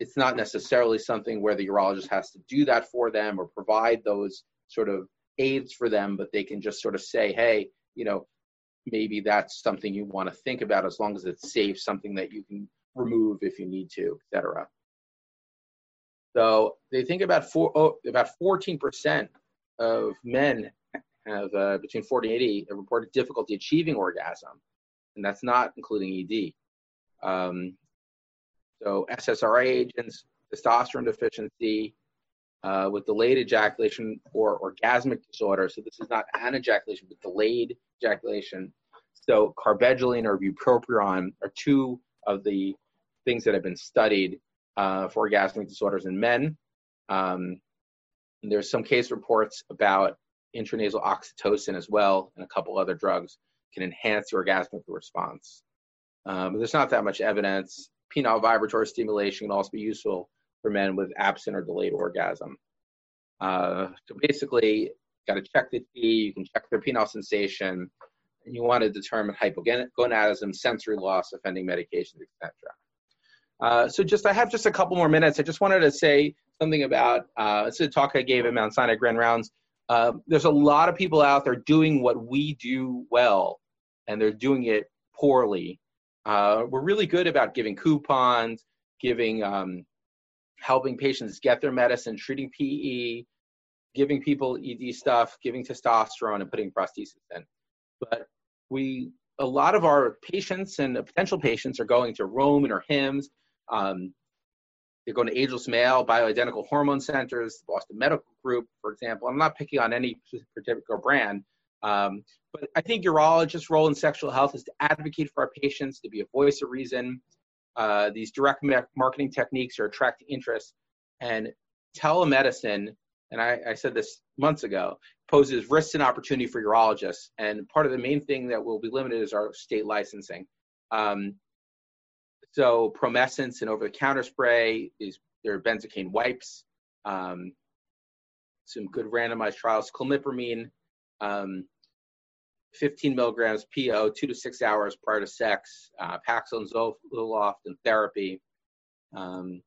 it's not necessarily something where the urologist has to do that for them or provide those sort of aids for them, but they can just sort of say, hey, you know, maybe that's something you want to think about as long as it's safe, something that you can remove if you need to, etc. So they think about four, oh, about 14% of men have uh, between 40 and 80 have reported difficulty achieving orgasm, and that's not including ED. Um, so SSRI agents, testosterone deficiency, uh, with delayed ejaculation or orgasmic disorder. So this is not anejaculation, but delayed ejaculation. So cabergoline or bupropion are two of the things that have been studied uh, for orgasmic disorders in men. Um, there's some case reports about intranasal oxytocin as well, and a couple other drugs can enhance the orgasmic response. Um, but there's not that much evidence. Penile vibratory stimulation can also be useful for men with absent or delayed orgasm. Uh, so basically, got to check the T, you can check their penile sensation, and you want to determine hypogonadism, sensory loss, offending medications, etc. Uh, so just I have just a couple more minutes. I just wanted to say something about uh, a talk I gave at Mount Sinai Grand Rounds. Uh, there's a lot of people out there doing what we do well, and they're doing it poorly. Uh, we're really good about giving coupons, giving um, helping patients get their medicine, treating PE, giving people ED stuff, giving testosterone, and putting prosthesis in. But we, a lot of our patients and potential patients are going to Roman or Hims. Um, they're going to Ageless Male, bioidentical hormone centers, Boston Medical Group, for example. I'm not picking on any particular brand, um, but I think urologists' role in sexual health is to advocate for our patients, to be a voice of reason, uh, these direct marketing techniques are attracting interest. And telemedicine, and I, I, said this months ago, poses risks and opportunity for urologists. And part of the main thing that will be limited is our state licensing. Um, so Promescent and over-the-counter spray, these there are benzocaine wipes, um, some good randomized trials, clomipramine, um, 15 milligrams PO, two to six hours prior to sex, uh, Paxil and Zoloft and therapy. Um,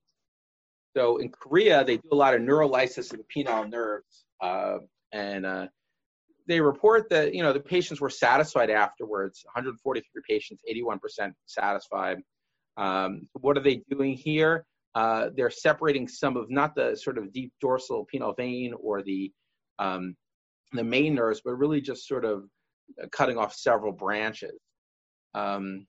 so in Korea, they do a lot of neurolysis of the penile nerves, uh, and uh, they report that you know the patients were satisfied afterwards. 143 patients, 81% satisfied. Um, what are they doing here? Uh, they're separating some of not the sort of deep dorsal penile vein or the um, the main nerves, but really just sort of cutting off several branches. Um,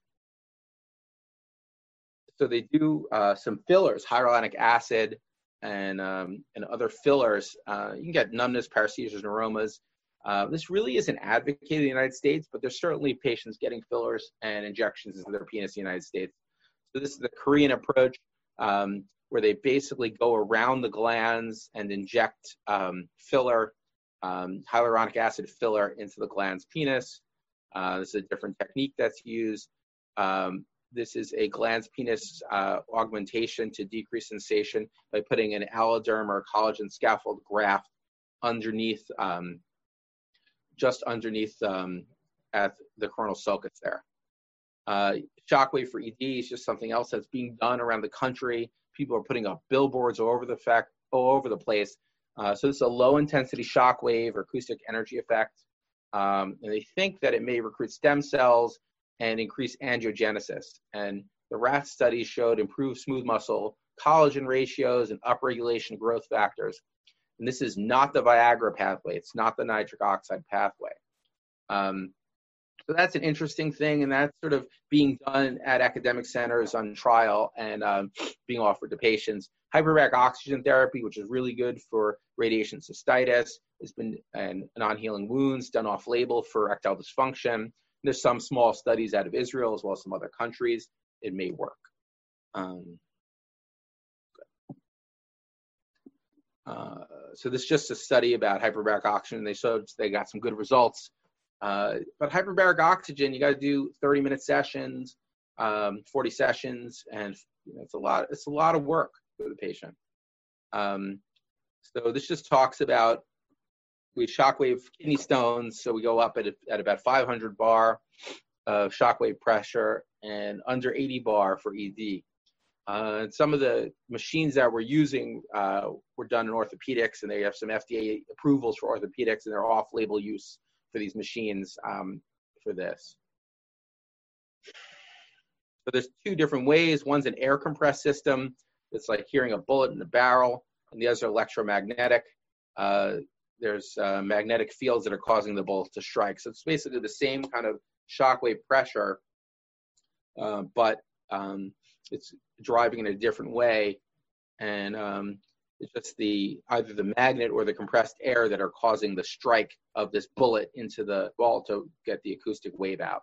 so they do uh, some fillers, hyaluronic acid, and um, and other fillers. Uh, you can get numbness, paresthesias, neuromas. Uh, this really isn't advocated in the United States, but there's certainly patients getting fillers and injections into their penis in the United States. So this is the Korean approach, um, where they basically go around the glans and inject um, filler um, hyaluronic acid filler into the glans penis. Uh, this is a different technique that's used. Um, this is a glans penis uh, augmentation to decrease sensation by putting an alloderm or collagen scaffold graft underneath, um, just underneath um, at the coronal sulcus there. Uh, shockwave for ED is just something else that's being done around the country. People are putting up billboards all over the fact, all over the place uh, so this is a low intensity shock wave or acoustic energy effect. Um, and they think that it may recruit stem cells and increase angiogenesis. And the rat studies showed improved smooth muscle collagen ratios and upregulation growth factors. And this is not the Viagra pathway. It's not the nitric oxide pathway. Um, so that's an interesting thing, and that's sort of being done at academic centers on trial and um, being offered to patients. Hyperbaric oxygen therapy, which is really good for radiation cystitis, has been and non-healing wounds done off-label for erectile dysfunction. There's some small studies out of Israel as well as some other countries. It may work. Um, uh, so this is just a study about hyperbaric oxygen. They showed they got some good results uh, but hyperbaric oxygen, you got to do 30 minute sessions, um, 40 sessions, and you know, it's a lot. It's a lot of work for the patient. Um, so this just talks about we shockwave kidney stones. So we go up at, at about 500 bar of shockwave pressure and under 80 bar for ED. Uh, some of the machines that we're using uh, were done in orthopedics, and they have some FDA approvals for orthopedics, and they're off-label use for these machines um, for this. So there's two different ways. One's an air compressed system. It's like hearing a bullet in the barrel, and the other electromagnetic. Uh, there's uh, magnetic fields that are causing the bullet to strike. So it's basically the same kind of shockwave pressure, uh, but um, it's driving in a different way. And um, It's just the either the magnet or the compressed air that are causing the strike of this bullet into the ball to get the acoustic wave out.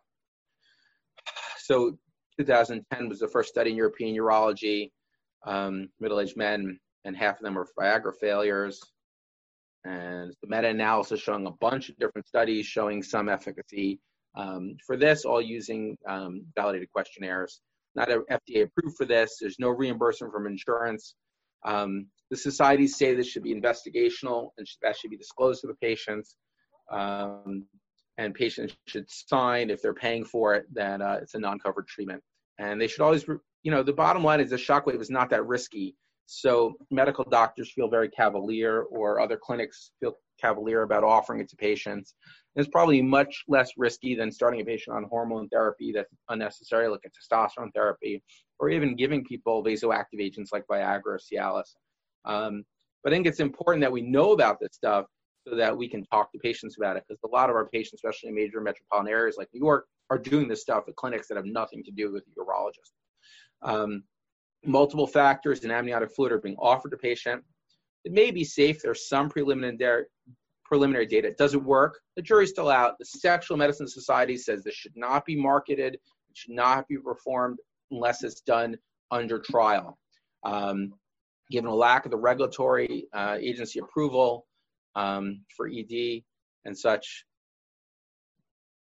So 2010 was the first study in European urology, um, middle-aged men, and half of them were Viagra failures. And the meta-analysis showing a bunch of different studies showing some efficacy um, for this, all using um, validated questionnaires. Not FDA approved for this. There's no reimbursement from insurance. Um, the societies say this should be investigational and that should be disclosed to the patients. Um, and patients should sign if they're paying for it that uh, it's a non-covered treatment. And they should always, you know, the bottom line is the shockwave is not that risky. So medical doctors feel very cavalier, or other clinics feel cavalier about offering it to patients. It's probably much less risky than starting a patient on hormone therapy that's unnecessary, like a testosterone therapy, or even giving people vasoactive agents like Viagra or Cialis. Um, but I think it's important that we know about this stuff so that we can talk to patients about it because a lot of our patients, especially in major metropolitan areas like New York, are doing this stuff at clinics that have nothing to do with the urologist. Um, multiple factors in amniotic fluid are being offered to patient. It may be safe. There's some preliminary preliminary data. It doesn't work. The jury's still out. The Sexual Medicine Society says this should not be marketed. It should not be performed unless it's done under trial. Um, given a lack of the regulatory uh, agency approval um, for ED and such,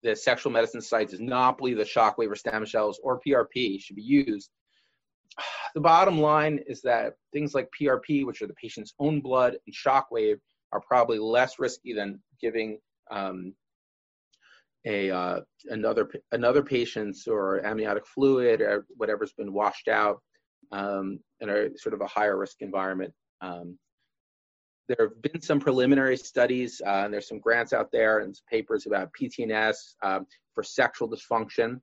the Sexual Medicine Society does not believe that shockwave or stem cells or PRP should be used. (sighs) The bottom line is that things like PRP, which are the patient's own blood, and shockwave are probably less risky than giving um, a uh, another another patient's or amniotic fluid or whatever's been washed out um, in a sort of a higher risk environment. Um, there have been some preliminary studies, uh, and there's some grants out there and papers about PTNS um, for sexual dysfunction,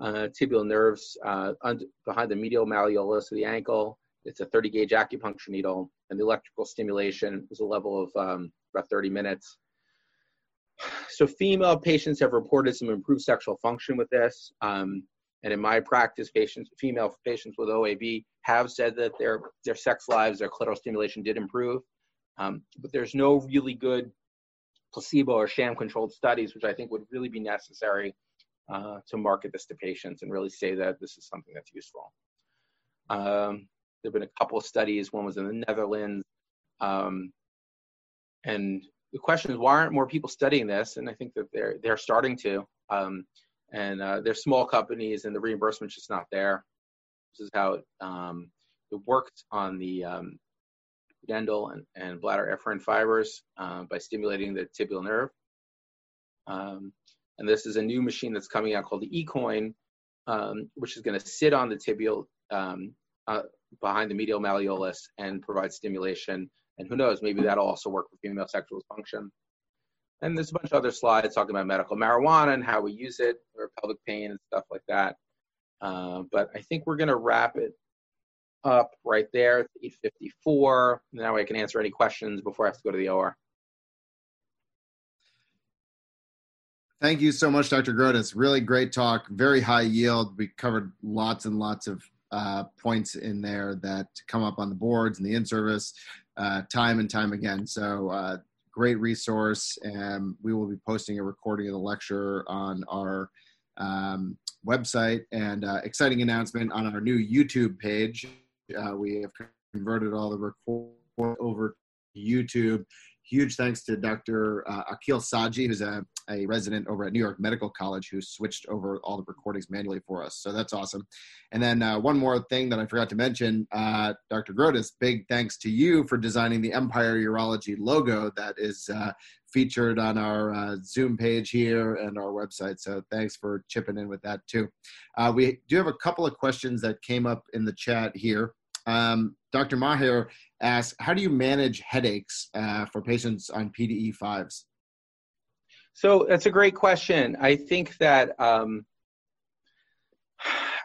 uh, tibial nerves uh, under, behind the medial malleolus of the ankle. It's a 30 gauge acupuncture needle, and the electrical stimulation is a level of um, about 30 minutes. So female patients have reported some improved sexual function with this. Um, and in my practice, patients, female patients with OAB have said that their, their sex lives, their clitoral stimulation did improve. Um, but there's no really good placebo or sham controlled studies, which I think would really be necessary uh, to market this to patients and really say that this is something that's useful. Um, there have been a couple of studies. One was in the Netherlands. Um, and the question is, why aren't more people studying this? And I think that they're they're starting to. Um, and uh, they're small companies, and the reimbursement's just not there. This is how it, um, it works on the um, pudendal and, and bladder efferent fibers uh, by stimulating the tibial nerve. Um, and this is a new machine that's coming out called the eCoin, um, which is going to sit on the tibial um, uh, behind the medial malleolus and provide stimulation and who knows, maybe that'll also work for female sexual dysfunction. And there's a bunch of other slides talking about medical marijuana and how we use it for pelvic pain and stuff like that. Uh, but I think we're going to wrap it up right there, 854. Now I can answer any questions before I have to go to the OR. Thank you so much, Dr. Grotas. Really great talk, very high yield. We covered lots and lots of uh, points in there that come up on the boards and the in-service uh, time and time again. So uh, great resource, and we will be posting a recording of the lecture on our um, website. And uh, exciting announcement on our new YouTube page. Uh, we have converted all the report over to YouTube huge thanks to Dr. Uh, Akil Saji, who's a, a resident over at New York Medical College, who switched over all the recordings manually for us. So that's awesome. And then uh, one more thing that I forgot to mention, uh, Dr. Grotas, big thanks to you for designing the Empire Urology logo that is uh, featured on our uh, Zoom page here and our website. So thanks for chipping in with that too. Uh, we do have a couple of questions that came up in the chat here. Um, Dr. Maher asks, how do you manage headaches uh, for patients on PDE5s? So that's a great question. I think that um,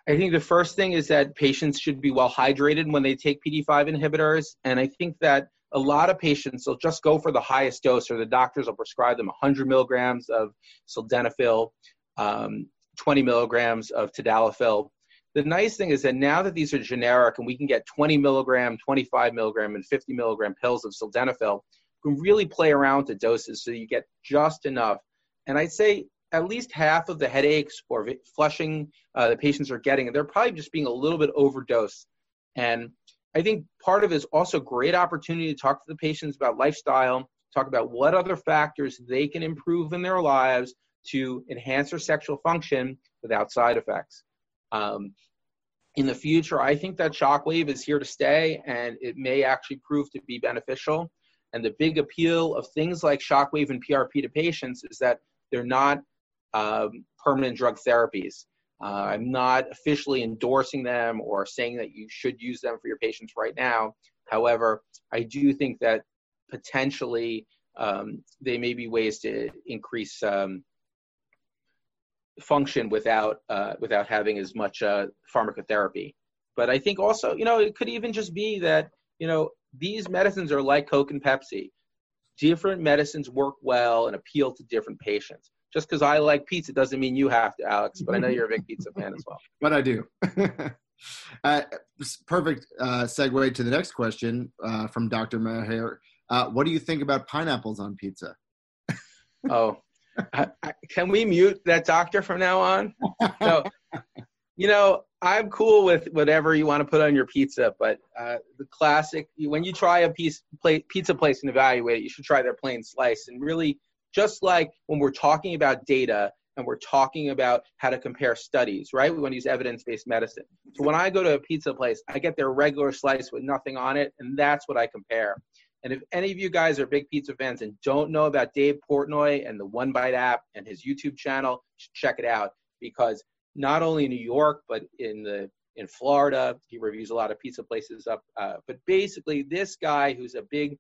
I think the first thing is that patients should be well hydrated when they take PD5 inhibitors, and I think that a lot of patients will just go for the highest dose, or the doctors will prescribe them 100 milligrams of sildenafil, um, 20 milligrams of tadalafil, the nice thing is that now that these are generic and we can get 20 milligram, 25 milligram, and 50 milligram pills of sildenafil, we can really play around the doses so you get just enough. And I'd say at least half of the headaches or flushing uh, the patients are getting, they're probably just being a little bit overdosed. And I think part of it is also great opportunity to talk to the patients about lifestyle, talk about what other factors they can improve in their lives to enhance their sexual function without side effects. Um, in the future, I think that shockwave is here to stay and it may actually prove to be beneficial. And the big appeal of things like shockwave and PRP to patients is that they're not um, permanent drug therapies. Uh, I'm not officially endorsing them or saying that you should use them for your patients right now. However, I do think that potentially um, they may be ways to increase um, function without uh, without having as much uh, pharmacotherapy. But I think also, you know, it could even just be that you know these medicines are like Coke and Pepsi. Different medicines work well and appeal to different patients. Just because I like pizza doesn't mean you have to, Alex. But I know you're a big pizza fan as well. (laughs) But I do. (laughs) uh, perfect uh, segue to the next question uh, from Dr. Maher. Uh, what do you think about pineapples on pizza? (laughs) oh, I, I, can we mute that doctor from now on? No, (laughs) you know, I'm cool with whatever you want to put on your pizza, but uh, the classic, when you try a piece, play, pizza place and evaluate it, you should try their plain slice. And really, just like when we're talking about data and we're talking about how to compare studies, right? We want to use evidence based medicine. So when I go to a pizza place, I get their regular slice with nothing on it, and that's what I compare. And if any of you guys are big pizza fans and don't know about Dave Portnoy and the One Bite app and his YouTube channel, check it out because not only in New York but in the in Florida, he reviews a lot of pizza places up. Uh, but basically, this guy who's a big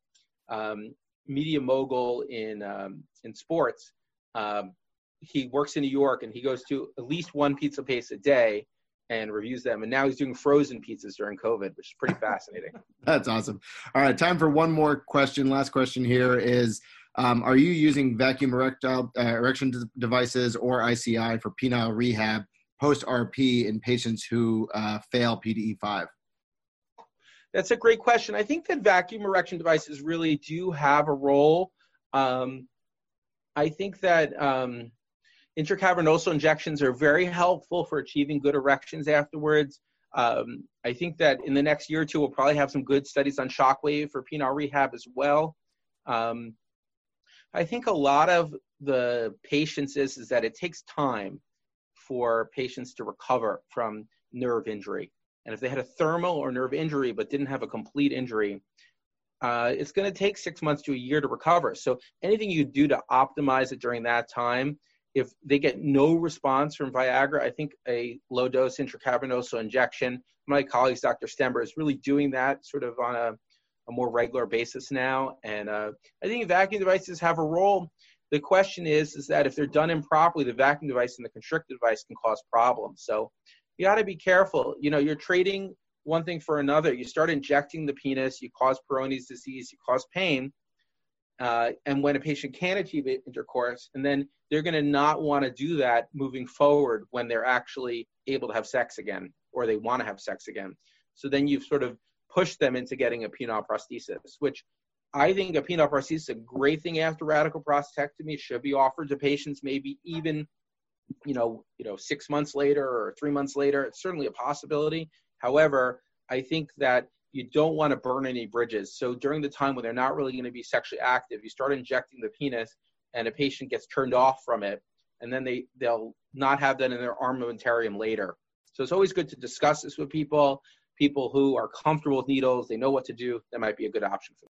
um, media mogul in um, in sports, um, he works in New York and he goes to at least one pizza place a day and reviews them. And now he's doing frozen pizzas during COVID, which is pretty fascinating. (laughs) That's awesome. All right, time for one more question. Last question here is um, Are you using vacuum erectile, uh, erection devices or ICI for penile rehab post RP in patients who uh, fail PDE5? That's a great question. I think that vacuum erection devices really do have a role. Um, I think that um, Intracavernosal injections are very helpful for achieving good erections afterwards. Um, I think that in the next year or two, we'll probably have some good studies on shockwave for penile rehab as well. Um, I think a lot of the patients is, is that it takes time for patients to recover from nerve injury. And if they had a thermal or nerve injury but didn't have a complete injury, uh, it's going to take six months to a year to recover. So anything you do to optimize it during that time if they get no response from Viagra, I think a low dose intracavernosal injection, my colleagues, Dr. Stember, is really doing that sort of on a, a more regular basis now. And uh, I think vacuum devices have a role. The question is, is that if they're done improperly, the vacuum device and the constrictor device can cause problems. So you got to be careful. You know, you're trading one thing for another. You start injecting the penis, you cause Peyronie's disease, you cause pain uh, and when a patient can achieve intercourse, and then they're going to not want to do that moving forward when they're actually able to have sex again or they want to have sex again. So then you've sort of pushed them into getting a penile prosthesis, which I think a penile prosthesis is a great thing after radical prostatectomy. It should be offered to patients maybe even, you know, you know, six months later or three months later. It's certainly a possibility. However, I think that you don't want to burn any bridges. So during the time when they're not really going to be sexually active, you start injecting the penis and a patient gets turned off from it and then they they'll not have that in their armamentarium later. So it's always good to discuss this with people, people who are comfortable with needles, they know what to do. That might be a good option for them.